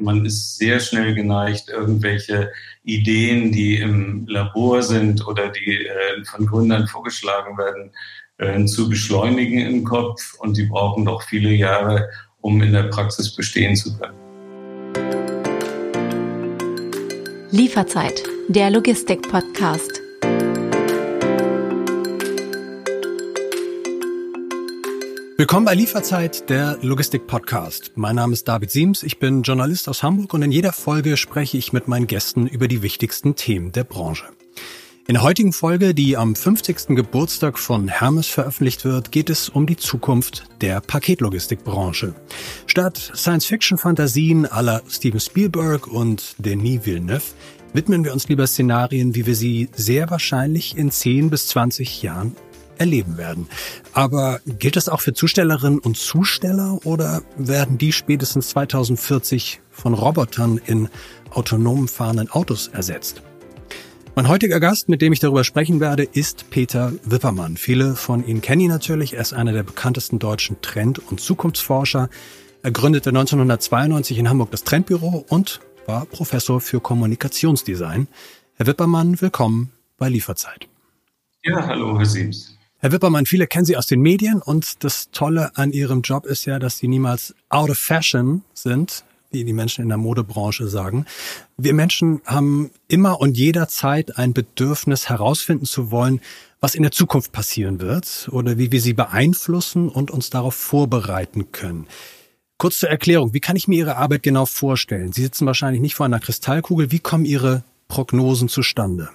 Man ist sehr schnell geneigt, irgendwelche Ideen, die im Labor sind oder die äh, von Gründern vorgeschlagen werden, äh, zu beschleunigen im Kopf. Und die brauchen doch viele Jahre, um in der Praxis bestehen zu können. Lieferzeit, der Logistik-Podcast. Willkommen bei Lieferzeit, der Logistik-Podcast. Mein Name ist David Siems, ich bin Journalist aus Hamburg und in jeder Folge spreche ich mit meinen Gästen über die wichtigsten Themen der Branche. In der heutigen Folge, die am 50. Geburtstag von Hermes veröffentlicht wird, geht es um die Zukunft der Paketlogistikbranche. Statt Science-Fiction-Fantasien aller Steven Spielberg und Denis Villeneuve widmen wir uns lieber Szenarien, wie wir sie sehr wahrscheinlich in 10 bis 20 Jahren erleben werden. Aber gilt das auch für Zustellerinnen und Zusteller oder werden die spätestens 2040 von Robotern in autonom fahrenden Autos ersetzt? Mein heutiger Gast, mit dem ich darüber sprechen werde, ist Peter Wippermann. Viele von Ihnen kennen ihn natürlich. Er ist einer der bekanntesten deutschen Trend- und Zukunftsforscher. Er gründete 1992 in Hamburg das Trendbüro und war Professor für Kommunikationsdesign. Herr Wippermann, willkommen bei Lieferzeit. Ja, hallo, Herr Siebs. Herr Wippermann, viele kennen Sie aus den Medien und das Tolle an Ihrem Job ist ja, dass Sie niemals out of fashion sind, wie die Menschen in der Modebranche sagen. Wir Menschen haben immer und jederzeit ein Bedürfnis herausfinden zu wollen, was in der Zukunft passieren wird oder wie wir sie beeinflussen und uns darauf vorbereiten können. Kurz zur Erklärung, wie kann ich mir Ihre Arbeit genau vorstellen? Sie sitzen wahrscheinlich nicht vor einer Kristallkugel. Wie kommen Ihre Prognosen zustande?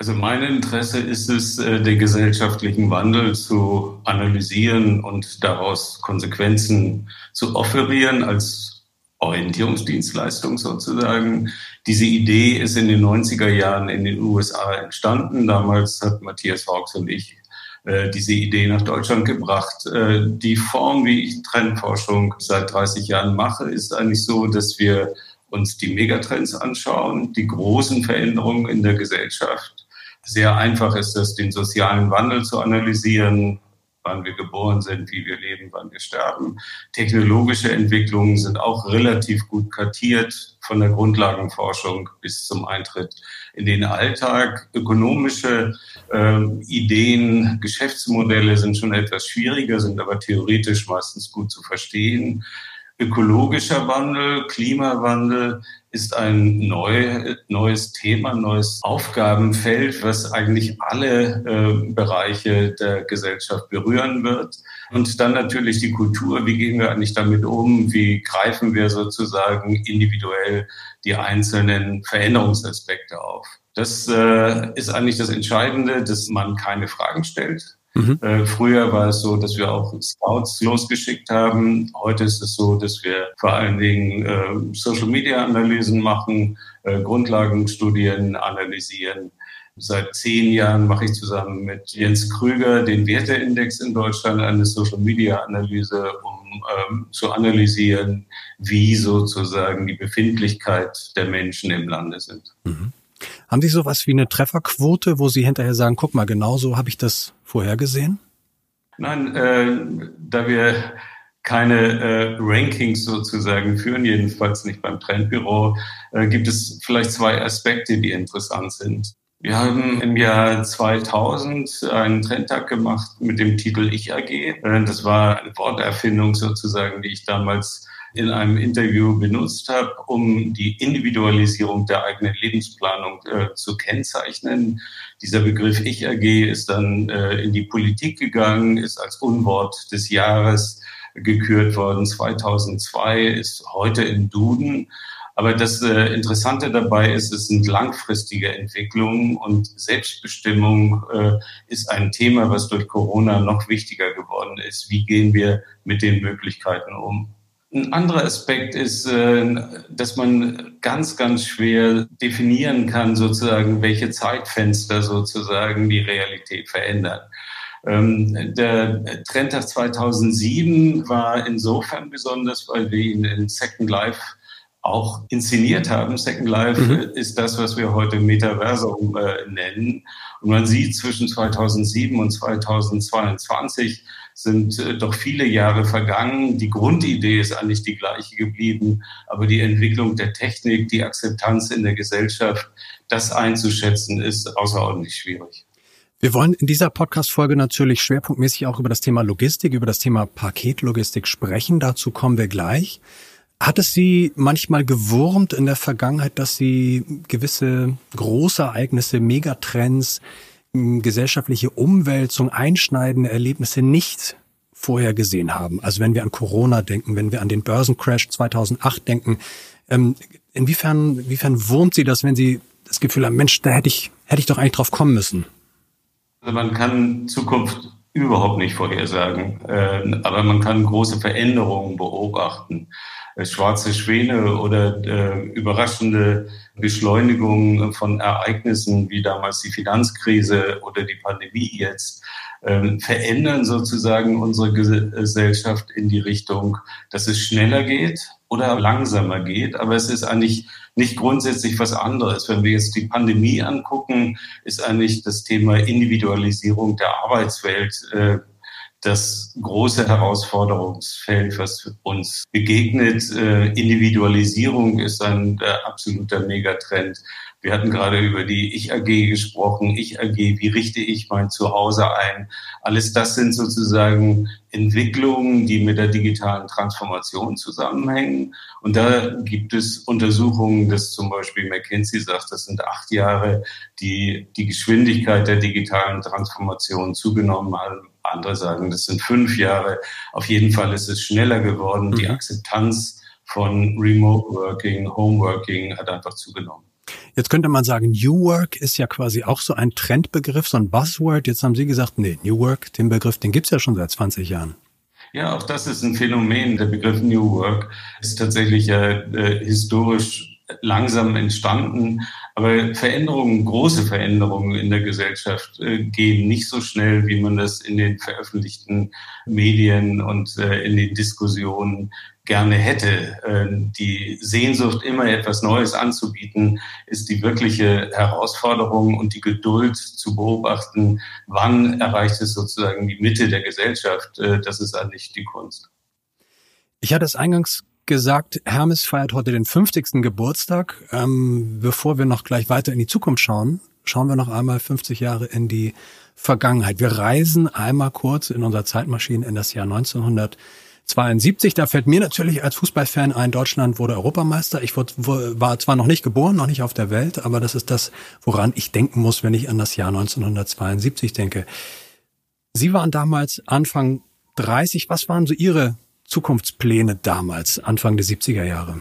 Also mein Interesse ist es, äh, den gesellschaftlichen Wandel zu analysieren und daraus Konsequenzen zu offerieren als Orientierungsdienstleistung sozusagen. Diese Idee ist in den 90er Jahren in den USA entstanden. Damals hat Matthias Hawks und ich äh, diese Idee nach Deutschland gebracht. Äh, die Form, wie ich Trendforschung seit 30 Jahren mache, ist eigentlich so, dass wir uns die Megatrends anschauen, die großen Veränderungen in der Gesellschaft sehr einfach ist es, den sozialen Wandel zu analysieren, wann wir geboren sind, wie wir leben, wann wir sterben. Technologische Entwicklungen sind auch relativ gut kartiert von der Grundlagenforschung bis zum Eintritt in den Alltag. Ökonomische äh, Ideen, Geschäftsmodelle sind schon etwas schwieriger, sind aber theoretisch meistens gut zu verstehen. Ökologischer Wandel, Klimawandel ist ein neu, neues Thema, neues Aufgabenfeld, was eigentlich alle äh, Bereiche der Gesellschaft berühren wird. Und dann natürlich die Kultur. Wie gehen wir eigentlich damit um? Wie greifen wir sozusagen individuell die einzelnen Veränderungsaspekte auf? Das äh, ist eigentlich das Entscheidende, dass man keine Fragen stellt, Mhm. Äh, früher war es so, dass wir auch Scouts losgeschickt haben. Heute ist es so, dass wir vor allen Dingen äh, Social-Media-Analysen machen, äh, Grundlagenstudien analysieren. Seit zehn Jahren mache ich zusammen mit Jens Krüger den Werteindex in Deutschland, eine Social-Media-Analyse, um ähm, zu analysieren, wie sozusagen die Befindlichkeit der Menschen im Lande sind. Mhm. Haben Sie sowas wie eine Trefferquote, wo Sie hinterher sagen, guck mal, genau so habe ich das vorhergesehen? Nein, äh, da wir keine äh, Rankings sozusagen führen, jedenfalls nicht beim Trendbüro, äh, gibt es vielleicht zwei Aspekte, die interessant sind. Wir haben im Jahr 2000 einen Trendtag gemacht mit dem Titel Ich AG. Äh, das war eine Worterfindung sozusagen, die ich damals in einem Interview benutzt habe, um die Individualisierung der eigenen Lebensplanung äh, zu kennzeichnen. Dieser Begriff Ich AG ist dann äh, in die Politik gegangen, ist als Unwort des Jahres gekürt worden. 2002 ist heute im Duden. Aber das äh, Interessante dabei ist, es sind langfristige Entwicklungen und Selbstbestimmung äh, ist ein Thema, was durch Corona noch wichtiger geworden ist. Wie gehen wir mit den Möglichkeiten um? Ein anderer Aspekt ist, äh, dass man ganz, ganz schwer definieren kann, sozusagen, welche Zeitfenster sozusagen die Realität verändern. Ähm, der Trendtag 2007 war insofern besonders, weil wir ihn in Second Life auch inszeniert haben. Second Life mhm. ist das, was wir heute Metaversum äh, nennen. Und man sieht zwischen 2007 und 2022 sind äh, doch viele Jahre vergangen. Die Grundidee ist eigentlich die gleiche geblieben, aber die Entwicklung der Technik, die Akzeptanz in der Gesellschaft, das einzuschätzen, ist außerordentlich schwierig. Wir wollen in dieser Podcast-Folge natürlich schwerpunktmäßig auch über das Thema Logistik, über das Thema Paketlogistik sprechen. Dazu kommen wir gleich. Hat es Sie manchmal gewurmt in der Vergangenheit, dass Sie gewisse Großereignisse, Megatrends, gesellschaftliche Umwälzung, einschneidende Erlebnisse nicht vorher gesehen haben? Also wenn wir an Corona denken, wenn wir an den Börsencrash 2008 denken, ähm, inwiefern, inwiefern wurmt Sie das, wenn Sie das Gefühl haben, Mensch, da hätte ich, hätte ich doch eigentlich drauf kommen müssen? Also man kann Zukunft überhaupt nicht vorhersagen, äh, aber man kann große Veränderungen beobachten. Äh, schwarze Schwäne oder äh, überraschende Beschleunigung von Ereignissen wie damals die Finanzkrise oder die Pandemie jetzt äh, verändern sozusagen unsere Gesellschaft in die Richtung, dass es schneller geht oder langsamer geht. Aber es ist eigentlich nicht grundsätzlich was anderes. Wenn wir jetzt die Pandemie angucken, ist eigentlich das Thema Individualisierung der Arbeitswelt äh, das große Herausforderungsfeld, was uns begegnet. Äh, Individualisierung ist ein äh, absoluter Megatrend. Wir hatten gerade über die Ich-AG gesprochen. Ich-AG, wie richte ich mein Zuhause ein? Alles das sind sozusagen Entwicklungen, die mit der digitalen Transformation zusammenhängen. Und da gibt es Untersuchungen, dass zum Beispiel McKinsey sagt, das sind acht Jahre, die die Geschwindigkeit der digitalen Transformation zugenommen haben. Andere sagen, das sind fünf Jahre. Auf jeden Fall ist es schneller geworden. Die mhm. Akzeptanz von Remote Working, Home Working hat einfach zugenommen. Jetzt könnte man sagen, New Work ist ja quasi auch so ein Trendbegriff, so ein Buzzword. Jetzt haben Sie gesagt, nee, New Work, den Begriff, den gibt's ja schon seit 20 Jahren. Ja, auch das ist ein Phänomen. Der Begriff New Work ist tatsächlich äh, historisch langsam entstanden. Aber Veränderungen, große Veränderungen in der Gesellschaft äh, gehen nicht so schnell, wie man das in den veröffentlichten Medien und äh, in den Diskussionen gerne hätte. Äh, die Sehnsucht, immer etwas Neues anzubieten, ist die wirkliche Herausforderung und die Geduld zu beobachten, wann erreicht es sozusagen die Mitte der Gesellschaft. Äh, das ist eigentlich die Kunst. Ich hatte es eingangs gesagt, Hermes feiert heute den 50. Geburtstag. Ähm, bevor wir noch gleich weiter in die Zukunft schauen, schauen wir noch einmal 50 Jahre in die Vergangenheit. Wir reisen einmal kurz in unserer Zeitmaschine in das Jahr 1972. Da fällt mir natürlich als Fußballfan ein, Deutschland wurde Europameister. Ich war zwar noch nicht geboren, noch nicht auf der Welt, aber das ist das, woran ich denken muss, wenn ich an das Jahr 1972 denke. Sie waren damals Anfang 30. Was waren so Ihre Zukunftspläne damals, Anfang der 70er Jahre?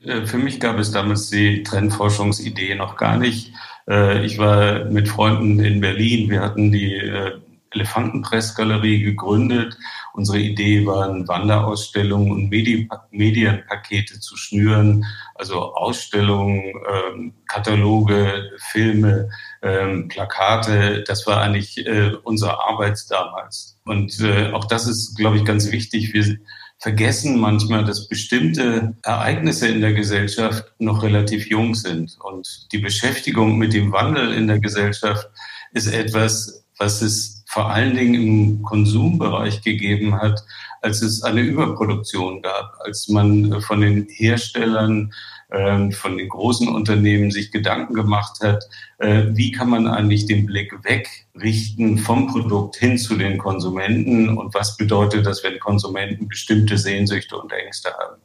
Äh, für mich gab es damals die Trendforschungsidee noch gar nicht. Äh, ich war mit Freunden in Berlin. Wir hatten die äh, Elefantenpressgalerie gegründet. Unsere Idee waren, Wanderausstellungen und Medi Medienpakete zu schnüren, also Ausstellungen, ähm, Kataloge, Filme, ähm, Plakate. Das war eigentlich äh, unsere Arbeit damals. Und äh, auch das ist, glaube ich, ganz wichtig. Wir vergessen manchmal, dass bestimmte Ereignisse in der Gesellschaft noch relativ jung sind. Und die Beschäftigung mit dem Wandel in der Gesellschaft ist etwas, was es vor allen Dingen im Konsumbereich gegeben hat, als es eine Überproduktion gab, als man von den Herstellern, von den großen Unternehmen sich Gedanken gemacht hat, äh, wie kann man eigentlich den Blick wegrichten vom Produkt hin zu den Konsumenten und was bedeutet das, wenn Konsumenten bestimmte Sehnsüchte und Ängste haben.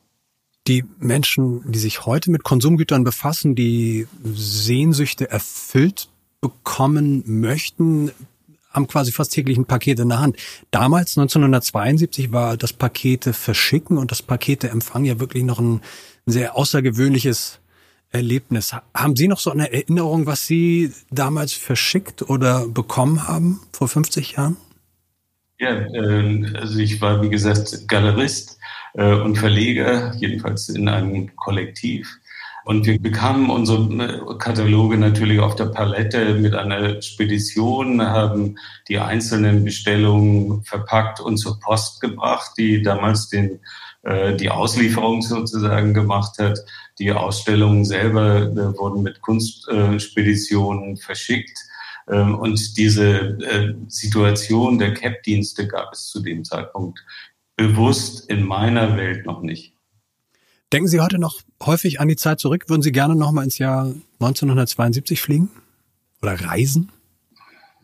Die Menschen, die sich heute mit Konsumgütern befassen, die Sehnsüchte erfüllt bekommen möchten, haben quasi fast täglich ein Paket in der Hand. Damals, 1972, war das Pakete verschicken und das Pakete empfangen ja wirklich noch ein sehr außergewöhnliches Erlebnis. Haben Sie noch so eine Erinnerung, was Sie damals verschickt oder bekommen haben vor 50 Jahren? Ja, äh, also ich war, wie gesagt, Galerist äh, und Verleger, jedenfalls in einem Kollektiv. Und wir bekamen unsere äh, Kataloge natürlich auf der Palette mit einer Spedition, haben die einzelnen Bestellungen verpackt und zur Post gebracht, die damals den, die Auslieferung sozusagen gemacht hat. Die Ausstellungen selber äh, wurden mit Kunstspeditionen verschickt. Ähm, und diese äh, Situation der CAP-Dienste gab es zu dem Zeitpunkt bewusst in meiner Welt noch nicht. Denken Sie heute noch häufig an die Zeit zurück? Würden Sie gerne noch mal ins Jahr 1972 fliegen oder reisen?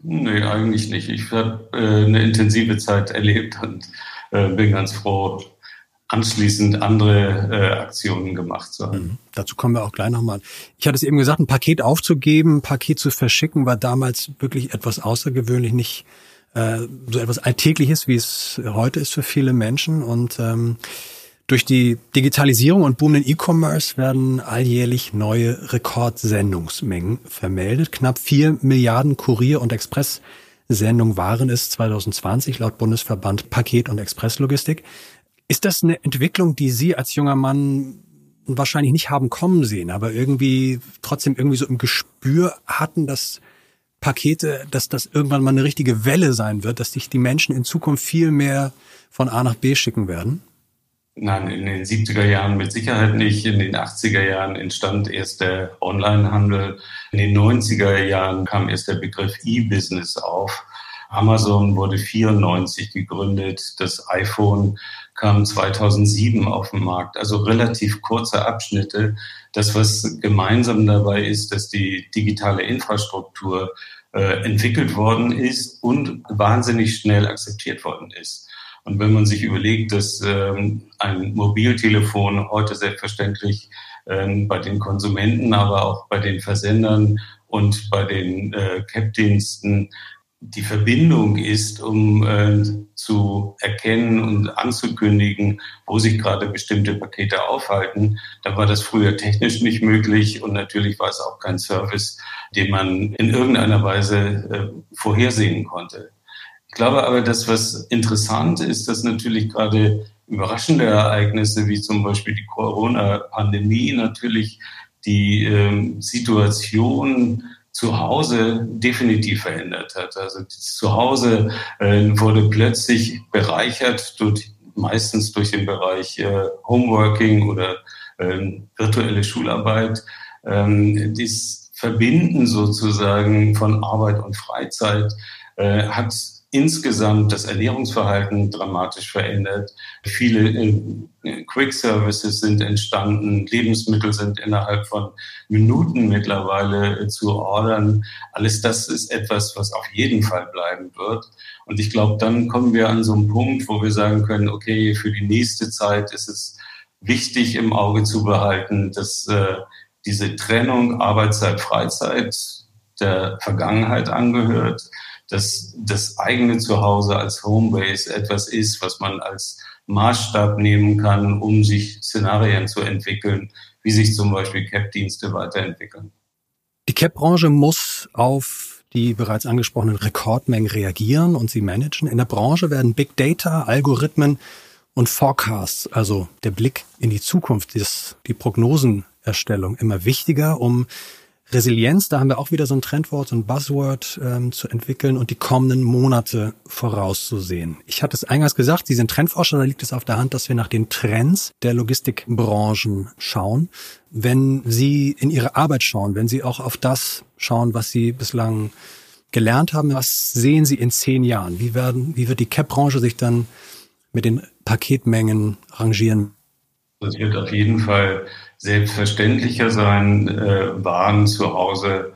Nee, eigentlich nicht. Ich habe äh, eine intensive Zeit erlebt und äh, bin ganz froh, anschließend andere äh, Aktionen gemacht zu haben. Mhm. Dazu kommen wir auch gleich nochmal. Ich hatte es eben gesagt, ein Paket aufzugeben, ein Paket zu verschicken, war damals wirklich etwas außergewöhnlich, nicht äh, so etwas Alltägliches, wie es heute ist für viele Menschen. Und ähm, durch die Digitalisierung und boomenden E-Commerce werden alljährlich neue Rekordsendungsmengen vermeldet. Knapp vier Milliarden Kurier- und Expresssendungen waren es 2020 laut Bundesverband Paket- und Expresslogistik. Ist das eine Entwicklung, die Sie als junger Mann wahrscheinlich nicht haben kommen sehen, aber irgendwie trotzdem irgendwie so im Gespür hatten, dass Pakete, dass das irgendwann mal eine richtige Welle sein wird, dass sich die Menschen in Zukunft viel mehr von A nach B schicken werden? Nein, in den 70er Jahren mit Sicherheit nicht. In den 80er Jahren entstand erst der Onlinehandel. In den 90er Jahren kam erst der Begriff E-Business auf. Amazon wurde 94 gegründet. Das iPhone kam 2007 auf den Markt. Also relativ kurze Abschnitte. Das, was gemeinsam dabei ist, dass die digitale Infrastruktur äh, entwickelt worden ist und wahnsinnig schnell akzeptiert worden ist. Und wenn man sich überlegt, dass ähm, ein Mobiltelefon heute selbstverständlich ähm, bei den Konsumenten, aber auch bei den Versendern und bei den äh, CAP-Diensten die Verbindung ist, um äh, zu erkennen und anzukündigen, wo sich gerade bestimmte Pakete aufhalten. Da war das früher technisch nicht möglich und natürlich war es auch kein Service, den man in irgendeiner Weise äh, vorhersehen konnte. Ich glaube aber, das, was interessant ist, dass natürlich gerade überraschende Ereignisse wie zum Beispiel die Corona-Pandemie natürlich die ähm, Situation zu Hause definitiv verändert hat. Also das Zuhause äh, wurde plötzlich bereichert, durch, meistens durch den Bereich äh, Homeworking oder äh, virtuelle Schularbeit. Ähm, das Verbinden sozusagen von Arbeit und Freizeit äh, hat insgesamt das Ernährungsverhalten dramatisch verändert. Viele äh, Quick Services sind entstanden, Lebensmittel sind innerhalb von Minuten mittlerweile äh, zu ordern. Alles das ist etwas, was auf jeden Fall bleiben wird. Und ich glaube, dann kommen wir an so einen Punkt, wo wir sagen können, okay, für die nächste Zeit ist es wichtig im Auge zu behalten, dass äh, diese Trennung Arbeitszeit, Freizeit der Vergangenheit angehört dass das eigene Zuhause als Homebase etwas ist, was man als Maßstab nehmen kann, um sich Szenarien zu entwickeln, wie sich zum Beispiel CAP-Dienste weiterentwickeln. Die CAP-Branche muss auf die bereits angesprochenen Rekordmengen reagieren und sie managen. In der Branche werden Big Data, Algorithmen und Forecasts, also der Blick in die Zukunft, die Prognosenerstellung immer wichtiger, um Resilienz, da haben wir auch wieder so ein Trendwort, so ein Buzzword ähm, zu entwickeln und die kommenden Monate vorauszusehen. Ich hatte es eingangs gesagt, Sie sind Trendforscher, da liegt es auf der Hand, dass wir nach den Trends der Logistikbranchen schauen. Wenn Sie in Ihre Arbeit schauen, wenn Sie auch auf das schauen, was Sie bislang gelernt haben, was sehen Sie in zehn Jahren? Wie werden, wie wird die CAP-Branche sich dann mit den Paketmengen rangieren? Das wird auf jeden Fall selbstverständlicher sein, äh, Waren zu Hause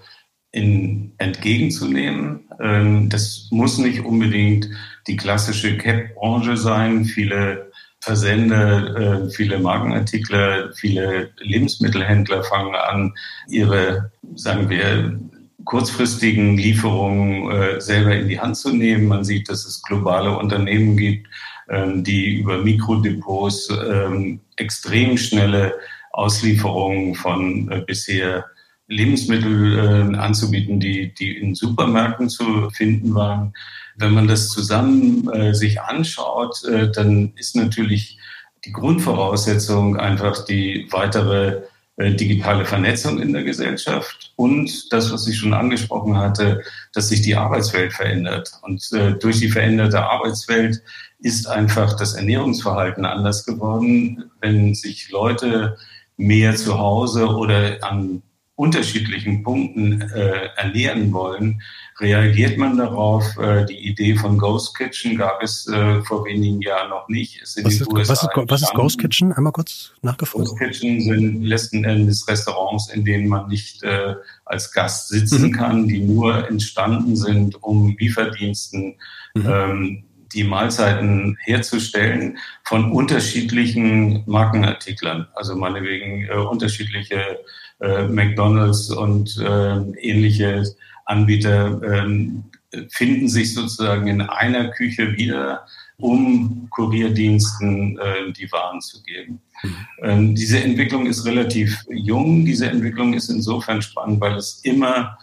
in, entgegenzunehmen. Ähm, das muss nicht unbedingt die klassische CAP-Branche sein. Viele Versende, äh, viele Markenartikler, viele Lebensmittelhändler fangen an, ihre, sagen wir, kurzfristigen Lieferungen äh, selber in die Hand zu nehmen. Man sieht, dass es globale Unternehmen gibt, die über Mikrodepots ähm, extrem schnelle Auslieferungen von äh, bisher Lebensmittel äh, anzubieten, die, die in Supermärkten zu finden waren. Wenn man das zusammen äh, sich anschaut, dann ist natürlich die Grundvoraussetzung einfach die weitere digitale Vernetzung in der Gesellschaft und das, was ich schon angesprochen hatte, dass sich die Arbeitswelt verändert. Und äh, durch die veränderte Arbeitswelt ist einfach das Ernährungsverhalten anders geworden. Wenn sich Leute mehr zu Hause oder an unterschiedlichen Punkten äh, ernähren wollen, reagiert man darauf. Äh, die Idee von Ghost Kitchen gab es äh, vor wenigen Jahren noch nicht. was, ist, was, ist, was ist Ghost Kitchen? Einmal kurz nachgefragt. Ghost Kitchen sind letzten Endes Restaurants, in denen man nicht äh, als Gast sitzen mhm. kann, die nur entstanden sind, um Lieferdiensten mhm. ähm, die Mahlzeiten herzustellen von unterschiedlichen Markenartiklern. Also meinetwegen äh, unterschiedliche äh, McDonalds und äh, ähnliche Anbieter ähm, finden sich sozusagen in einer Küche wieder, um Kurierdiensten äh, die Waren zu geben. Mhm. Ähm, diese Entwicklung ist relativ jung. Diese Entwicklung ist insofern spannend, weil es immer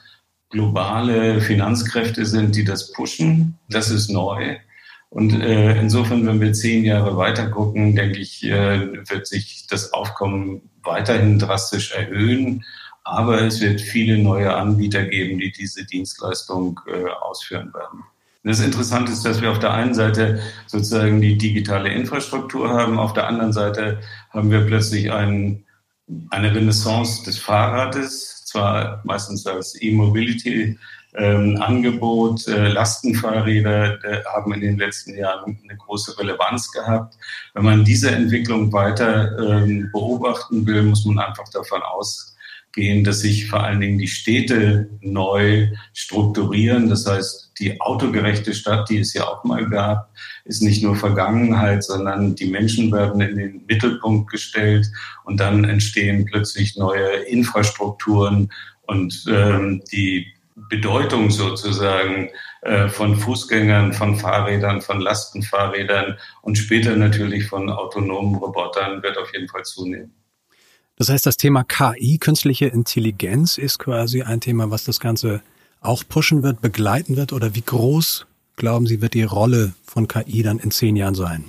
globale Finanzkräfte sind, die das pushen. Das ist neu. Und äh, insofern, wenn wir zehn Jahre weiter gucken, denke ich, äh, wird sich das Aufkommen weiterhin drastisch erhöhen. Aber es wird viele neue Anbieter geben, die diese Dienstleistung äh, ausführen werden. Das Interessante ist, dass wir auf der einen Seite sozusagen die digitale Infrastruktur haben, auf der anderen Seite haben wir plötzlich ein, eine Renaissance des Fahrrades, zwar meistens als E-Mobility ähm, Angebot. Äh, Lastenfahrräder äh, haben in den letzten Jahren eine große Relevanz gehabt. Wenn man diese Entwicklung weiter ähm, beobachten will, muss man einfach davon ausgehen, dass sich vor allen Dingen die Städte neu strukturieren. Das heißt, die autogerechte Stadt, die es ja auch mal gab, ist nicht nur Vergangenheit, sondern die Menschen werden in den Mittelpunkt gestellt und dann entstehen plötzlich neue Infrastrukturen und ähm, die Bedeutung sozusagen äh, von Fußgängern, von Fahrrädern, von Lastenfahrrädern und später natürlich von autonomen Robotern wird auf jeden Fall zunehmen. Das heißt, das Thema KI, künstliche Intelligenz, ist quasi ein Thema, was das Ganze auch pushen wird, begleiten wird? Oder wie groß, glauben Sie, wird die Rolle von KI dann in zehn Jahren sein?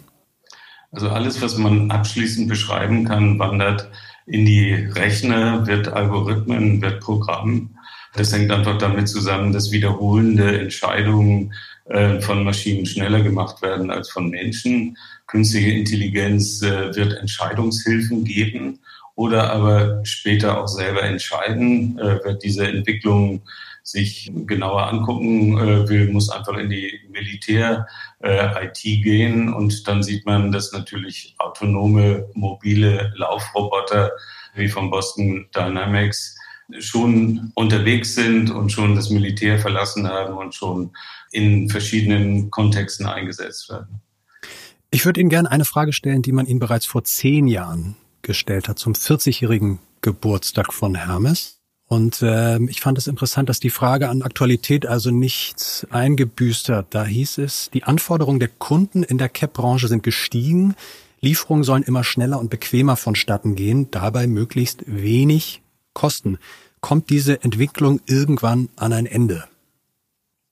Also alles, was man abschließend beschreiben kann, wandert in die Rechner, wird Algorithmen, wird Programm. Das hängt einfach damit zusammen, dass wiederholende Entscheidungen äh, von Maschinen schneller gemacht werden als von Menschen. Künstliche Intelligenz äh, wird Entscheidungshilfen geben oder aber später auch selber entscheiden. Äh, wer diese Entwicklung sich genauer angucken will, muss einfach in die Militär-IT gehen und dann sieht man, dass natürlich autonome mobile Laufroboter wie von Boston Dynamics schon unterwegs sind und schon das Militär verlassen haben und schon in verschiedenen Kontexten eingesetzt werden. Ich würde Ihnen gerne eine Frage stellen, die man Ihnen bereits vor zehn Jahren gestellt hat, zum 40-jährigen Geburtstag von Hermes. Und äh, ich fand es interessant, dass die Frage an Aktualität also nicht eingebüßt hat. Da hieß es, die Anforderungen der Kunden in der CAP-Branche sind gestiegen. Lieferungen sollen immer schneller und bequemer vonstatten gehen, dabei möglichst wenig kosten. Kommt diese Entwicklung irgendwann an ein Ende?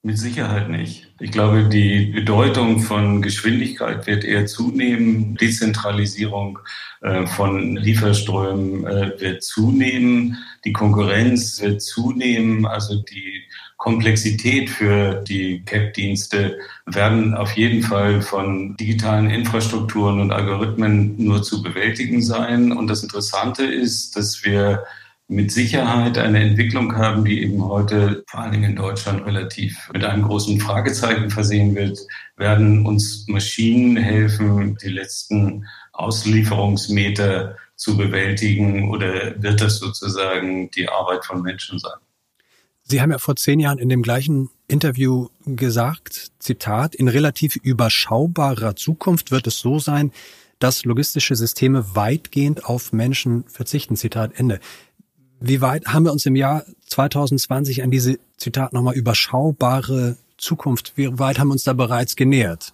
Mit Sicherheit nicht. Ich glaube, die Bedeutung von Geschwindigkeit wird eher zunehmen. Dezentralisierung äh, von Lieferströmen äh, wird zunehmen. Die Konkurrenz wird zunehmen. Also die Komplexität für die CAP-Dienste werden auf jeden Fall von digitalen Infrastrukturen und Algorithmen nur zu bewältigen sein. Und das Interessante ist, dass wir mit Sicherheit eine Entwicklung haben, die eben heute vor allen Dingen in Deutschland relativ mit einem großen Fragezeichen versehen wird. Werden uns Maschinen helfen, die letzten Auslieferungsmeter zu bewältigen oder wird das sozusagen die Arbeit von Menschen sein? Sie haben ja vor zehn Jahren in dem gleichen Interview gesagt, Zitat, in relativ überschaubarer Zukunft wird es so sein, dass logistische Systeme weitgehend auf Menschen verzichten. Zitat Ende. Wie weit haben wir uns im Jahr 2020 an diese, Zitat nochmal, überschaubare Zukunft, wie weit haben wir uns da bereits genähert?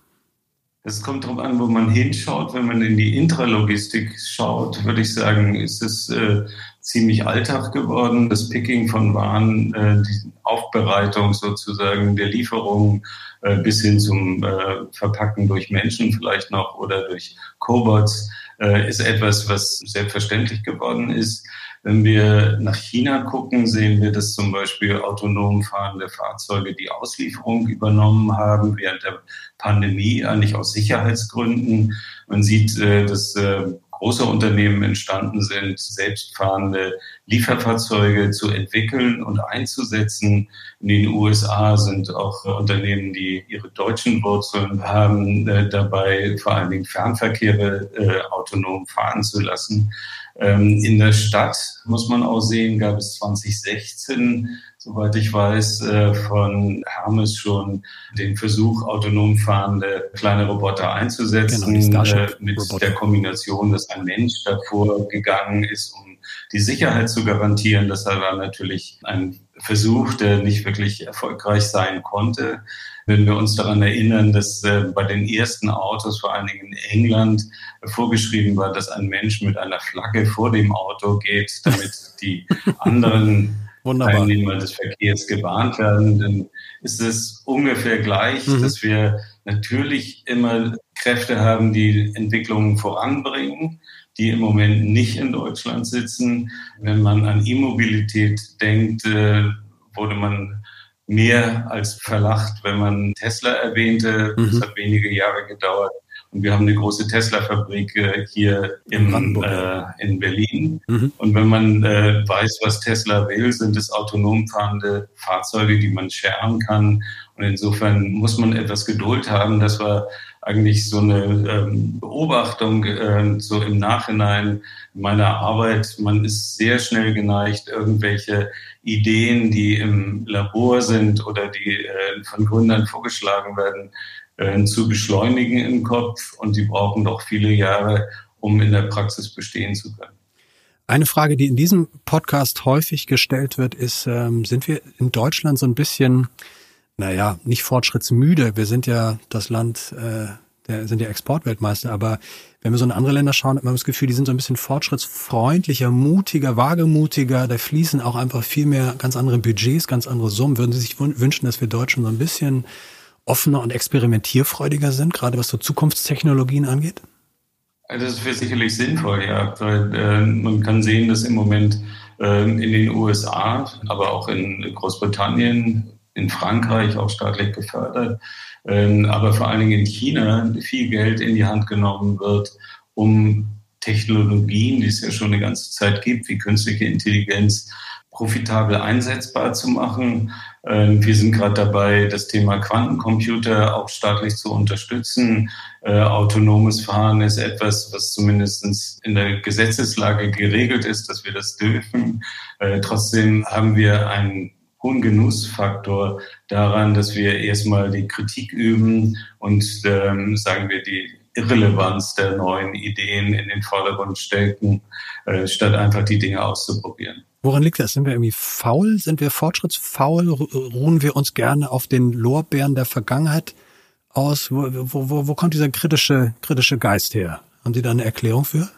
Es kommt darauf an, wo man hinschaut. Wenn man in die Intralogistik schaut, würde ich sagen, ist es äh, ziemlich Alltag geworden. Das Picking von Waren, äh, die Aufbereitung sozusagen der Lieferung äh, bis hin zum äh, Verpacken durch Menschen vielleicht noch oder durch Cobots äh, ist etwas, was selbstverständlich geworden ist. Wenn wir nach China gucken, sehen wir, dass zum Beispiel autonom fahrende Fahrzeuge die Auslieferung übernommen haben während der Pandemie, eigentlich aus Sicherheitsgründen. Man sieht, äh, dass äh, große Unternehmen entstanden sind, selbstfahrende Lieferfahrzeuge zu entwickeln und einzusetzen. In den USA sind auch Unternehmen, die ihre deutschen Wurzeln haben, äh, dabei vor allen Dingen Fernverkehre äh, autonom fahren zu lassen. Ähm, in der Stadt, muss man auch sehen, gab es 2016 soweit ich weiß, äh, von Hermes schon den Versuch, autonom fahrende kleine Roboter einzusetzen, genau, äh, mit Roboter. der Kombination, dass ein Mensch davor gegangen ist, um die Sicherheit zu garantieren. Das war natürlich ein Versuch, der nicht wirklich erfolgreich sein konnte. Wenn wir uns daran erinnern, dass äh, bei den ersten Autos, vor allen Dingen in England, vorgeschrieben war, dass ein Mensch mit einer Flagge vor dem Auto geht, damit die anderen Wunderbar. Teilnehmer des Verkehrs gewarnt werden, dann ist es ungefähr gleich, mhm. dass wir natürlich immer Kräfte haben, die Entwicklungen voranbringen, die im Moment nicht in Deutschland sitzen. Wenn man an E-Mobilität denkt, äh, wurde man mehr als verlacht, wenn man Tesla erwähnte. Mhm. Das hat wenige Jahre gedauert, und wir haben eine große Tesla-Fabrik äh, hier im, äh, in Berlin. Mhm. Und wenn man äh, weiß, was Tesla will, sind es autonom fahrende Fahrzeuge, die man scheren kann. Und insofern muss man etwas Geduld haben. Das war eigentlich so eine ähm, Beobachtung äh, so im Nachhinein meiner Arbeit. Man ist sehr schnell geneigt, irgendwelche Ideen, die im Labor sind oder die äh, von Gründern vorgeschlagen werden, äh, zu beschleunigen im Kopf und die brauchen doch viele Jahre, um in der Praxis bestehen zu können. Eine Frage, die in diesem Podcast häufig gestellt wird, ist, ähm, sind wir in Deutschland so ein bisschen, naja, nicht fortschrittsmüde? Wir sind ja das Land, äh, der sind ja Exportweltmeister, aber wenn wir so in andere Länder schauen, hat man das Gefühl, die sind so ein bisschen fortschrittsfreundlicher, mutiger, wagemutiger. Da fließen auch einfach viel mehr ganz andere Budgets, ganz andere Summen. Würden Sie sich wünschen, dass wir Deutschen so ein bisschen offener und experimentierfreudiger sind, gerade was so Zukunftstechnologien angeht? Also das wäre sicherlich sinnvoll, ja. Weil, äh, man kann sehen, dass im Moment äh, in den USA, aber auch in Großbritannien, in Frankreich auch staatlich gefördert, äh, aber vor allen Dingen in China viel Geld in die Hand genommen wird, um Technologien, die es ja schon eine ganze Zeit gibt, wie künstliche Intelligenz, profitabel einsetzbar zu machen. Ähm, wir sind gerade dabei, das Thema Quantencomputer auch staatlich zu unterstützen. Äh, autonomes Fahren ist etwas, was zumindest in der Gesetzeslage geregelt ist, dass wir das dürfen. Äh, trotzdem haben wir einen hohen Genussfaktor daran, dass wir erstmal die Kritik üben und ähm, sagen wir die Irrelevanz der neuen Ideen in den Vordergrund stecken, äh, statt einfach die Dinge auszuprobieren. Woran liegt das? Sind wir irgendwie faul? Sind wir fortschrittsfaul? Ruhen wir uns gerne auf den Lorbeeren der Vergangenheit aus? Wo, wo, wo kommt dieser kritische, kritische Geist her? Haben Sie da eine Erklärung für?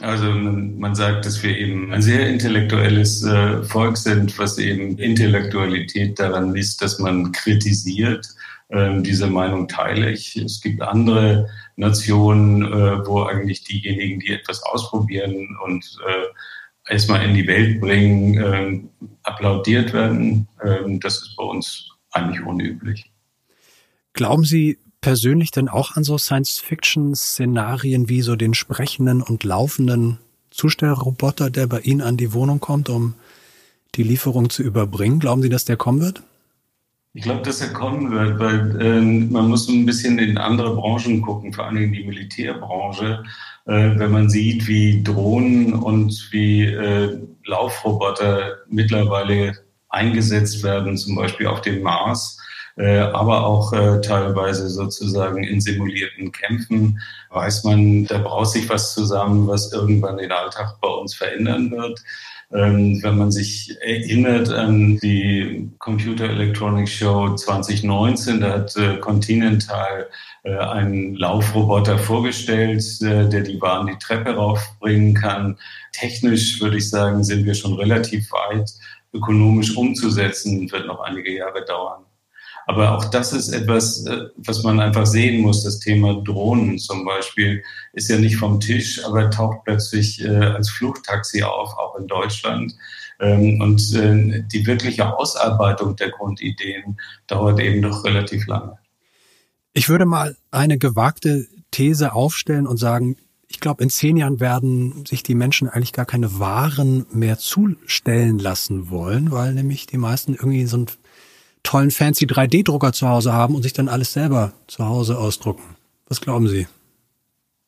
Also man, sagt, dass wir eben ein sehr intellektuelles äh, Volk sind, was eben Intellektualität daran misst, dass man kritisiert. Ähm, diese Meinung teile ich. Es gibt andere Nationen, äh, wo eigentlich diejenigen, die etwas ausprobieren und äh, erstmal in die Welt bringen, ähm, applaudiert werden. Ähm, das ist bei uns eigentlich unüblich. Glauben Sie persönlich denn auch an so Science-Fiction-Szenarien wie so den sprechenden und laufenden Zustellroboter, der bei Ihnen an die Wohnung kommt, um die Lieferung zu überbringen? Glauben Sie, dass der kommen wird? Ich glaube, dass er kommen wird, weil äh, man muss ein bisschen in andere Branchen gucken, vor allem in die Militärbranche. Äh, wenn man sieht, wie Drohnen und wie äh, Laufroboter mittlerweile eingesetzt werden, zum Beispiel auf dem Mars, äh, aber auch äh, teilweise sozusagen in simulierten Kämpfen, weiß man, da braucht sich was zusammen, was irgendwann den Alltag bei uns verändern wird. Ähm, wenn man sich erinnert an die Computer Electronics Show 2019, da hat äh, Continental äh, einen Laufroboter vorgestellt, äh, der die Waren die Treppe raufbringen kann. Technisch würde ich sagen, sind wir schon relativ weit. Ökonomisch umzusetzen wird noch einige Jahre dauern. Aber auch das ist etwas, äh, was man einfach sehen muss. Das Thema Drohnen zum Beispiel ist ja nicht vom Tisch, aber taucht plötzlich äh, als Flugtaxi auf, auch in Deutschland. Ähm, und äh, die wirkliche Ausarbeitung der Grundideen dauert eben doch relativ lange. Ich würde mal eine gewagte These aufstellen und sagen, ich glaube, in zehn Jahren werden sich die Menschen eigentlich gar keine Waren mehr zustellen lassen wollen, weil nämlich die meisten irgendwie so einen tollen fancy 3D-Drucker zu Hause haben und sich dann alles selber zu Hause ausdrucken. Was glauben Sie?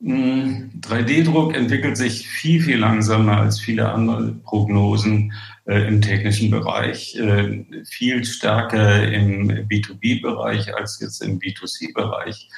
3D-Druck hm, entwickelt sich viel, viel langsamer als viele andere Prognosen äh, im technischen Bereich, äh, viel stärker im B2B-Bereich als jetzt im B2C-Bereich.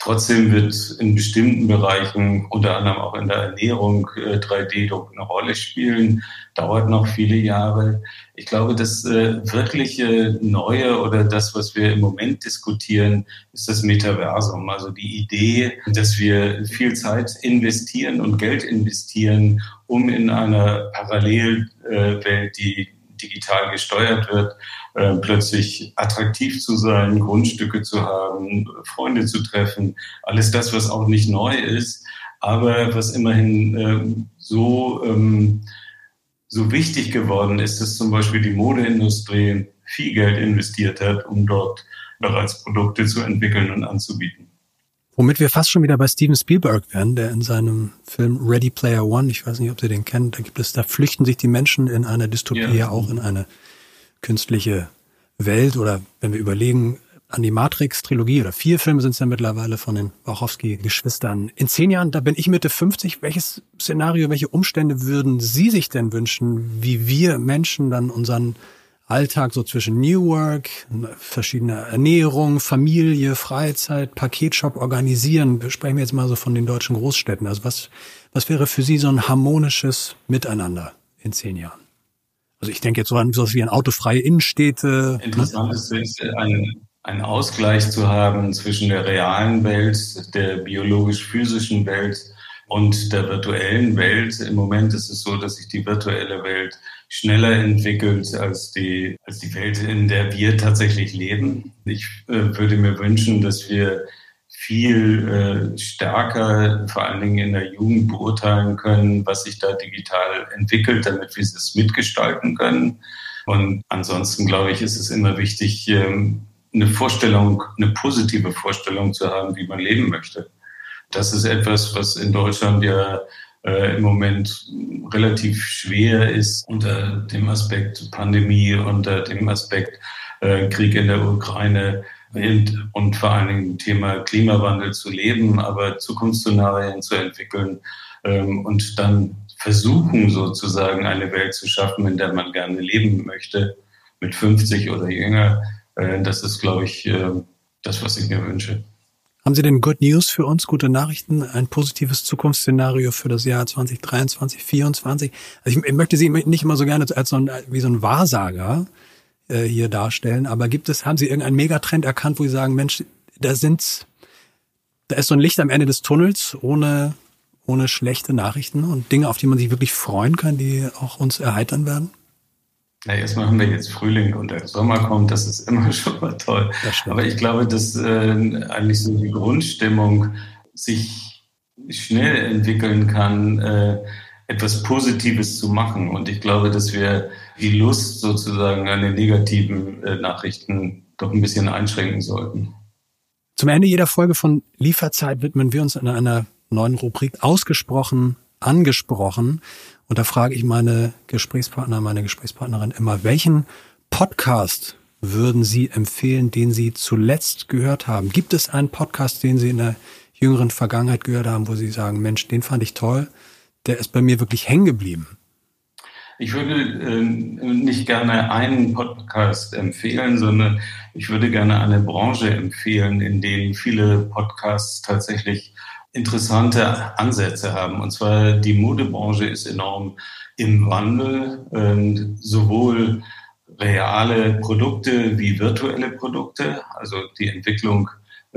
Trotzdem wird in bestimmten Bereichen, unter anderem auch in der Ernährung, 3D-Druck äh, eine Rolle spielen. Dauert noch viele Jahre. Ich glaube, das äh, wirkliche Neue oder das, was wir im Moment diskutieren, ist das Metaversum. Also die Idee, dass wir viel Zeit investieren und Geld investieren, um in einer Parallelwelt, die digital gesteuert wird, äh, plötzlich attraktiv zu sein, Grundstücke zu haben, Freunde zu treffen, alles das, was auch nicht neu ist, aber was immerhin äh, so, ähm, so wichtig geworden ist, dass zum Beispiel die Modeindustrie viel Geld investiert hat, um dort bereits Produkte zu entwickeln und anzubieten. Womit wir fast schon wieder bei Steven Spielberg wären, der in seinem Film Ready Player One, ich weiß nicht, ob Sie den kennen, da gibt es, da flüchten sich die Menschen in einer Dystopie ja. auch in eine künstliche Welt oder wenn wir überlegen, an die Matrix-Trilogie oder vier Filme sind es ja mittlerweile von den Wachowski-Geschwistern. In zehn Jahren, da bin ich Mitte 50. Welches Szenario, welche Umstände würden Sie sich denn wünschen, wie wir Menschen dann unseren Alltag so zwischen New Work, verschiedene Ernährung, Familie, Freizeit, Paketshop organisieren. Sprechen wir jetzt mal so von den deutschen Großstädten. Also was, was wäre für Sie so ein harmonisches Miteinander in zehn Jahren? Also ich denke jetzt so an sowas wie ein autofreie Innenstädte. Interessant ist es, ein, einen Ausgleich zu haben zwischen der realen Welt, der biologisch-physischen Welt und der virtuellen Welt. Im Moment ist es so, dass sich die virtuelle Welt schneller entwickelt als die, als die Welt, in der wir tatsächlich leben. Ich äh, würde mir wünschen, dass wir viel äh, stärker, vor allen Dingen in der Jugend, beurteilen können, was sich da digital entwickelt, damit wir es mitgestalten können. Und ansonsten, glaube ich, ist es immer wichtig, ähm, eine Vorstellung, eine positive Vorstellung zu haben, wie man leben möchte. Das ist etwas, was in Deutschland ja äh, im Moment relativ schwer ist unter dem Aspekt Pandemie, unter dem Aspekt äh, Krieg in der Ukraine und, vor allen Dingen Thema Klimawandel zu leben, aber Zukunftsszenarien zu entwickeln ähm, und dann versuchen sozusagen eine Welt zu schaffen, in der man gerne leben möchte, mit 50 oder jünger. Äh, das ist, glaube ich, äh, das, was ich mir wünsche. Haben Sie denn Good News für uns, gute Nachrichten, ein positives Zukunftsszenario für das Jahr 2023, 2024? Also ich, möchte Sie nicht immer so gerne als so ein, wie so ein Wahrsager äh, hier darstellen, aber gibt es, haben Sie irgendeinen Megatrend erkannt, wo Sie sagen, Mensch, da sind, da ist so ein Licht am Ende des Tunnels ohne, ohne schlechte Nachrichten und Dinge, auf die man sich wirklich freuen kann, die auch uns erheitern werden? Na, erstmal haben wir jetzt Frühling und der Sommer kommt, das ist immer schon mal toll. Aber ich glaube, dass äh, eigentlich so die Grundstimmung sich schnell entwickeln kann, äh, etwas Positives zu machen. Und ich glaube, dass wir die Lust sozusagen an den negativen äh, Nachrichten doch ein bisschen einschränken sollten. Zum Ende jeder Folge von Lieferzeit widmen wir uns in einer neuen Rubrik ausgesprochen, angesprochen. Und da frage ich meine Gesprächspartner, meine Gesprächspartnerin immer, welchen Podcast würden Sie empfehlen, den Sie zuletzt gehört haben? Gibt es einen Podcast, den Sie in der jüngeren Vergangenheit gehört haben, wo Sie sagen, Mensch, den fand ich toll, der ist bei mir wirklich hängen geblieben? Ich würde äh, nicht gerne einen Podcast empfehlen, sondern ich würde gerne eine Branche empfehlen, in denen viele Podcasts tatsächlich interessante Ansätze haben. Und zwar die Modebranche ist enorm im Wandel, ähm, sowohl reale Produkte wie virtuelle Produkte. Also die Entwicklung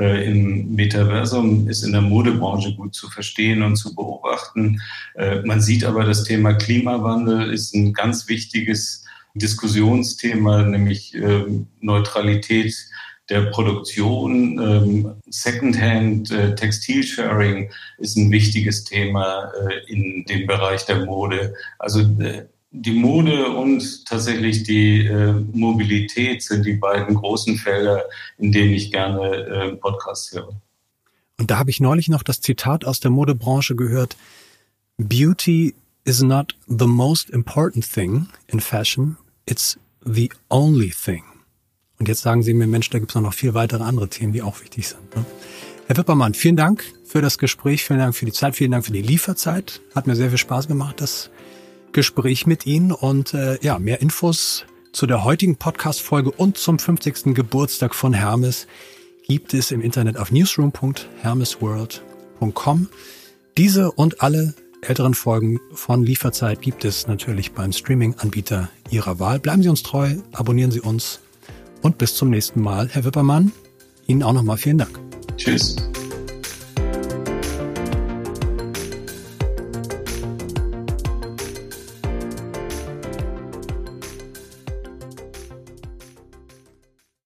äh, im Metaversum ist in der Modebranche gut zu verstehen und zu beobachten. Äh, man sieht aber, das Thema Klimawandel ist ein ganz wichtiges Diskussionsthema, nämlich äh, Neutralität der Produktion. Ähm, Secondhand äh, Textilsharing ist ein wichtiges Thema äh, in dem Bereich der Mode. Also äh, die Mode und tatsächlich die äh, Mobilität sind die beiden großen Felder, in denen ich gerne äh, Podcasts höre. Und da habe ich neulich noch das Zitat aus der Modebranche gehört. Beauty is not the most important thing in fashion. It's the only thing. Und jetzt sagen Sie mir, Mensch, da gibt es noch viel weitere andere Themen, die auch wichtig sind. Ne? Herr Wippermann, vielen Dank für das Gespräch, vielen Dank für die Zeit, vielen Dank für die Lieferzeit. Hat mir sehr viel Spaß gemacht, das Gespräch mit Ihnen. Und äh, ja, mehr Infos zu der heutigen Podcast-Folge und zum 50. Geburtstag von Hermes gibt es im Internet auf newsroom.hermesworld.com. Diese und alle älteren Folgen von Lieferzeit gibt es natürlich beim Streaming-Anbieter Ihrer Wahl. Bleiben Sie uns treu, abonnieren Sie uns und bis zum nächsten Mal. Herr Wippermann, Ihnen auch nochmal vielen Dank. Tschüss.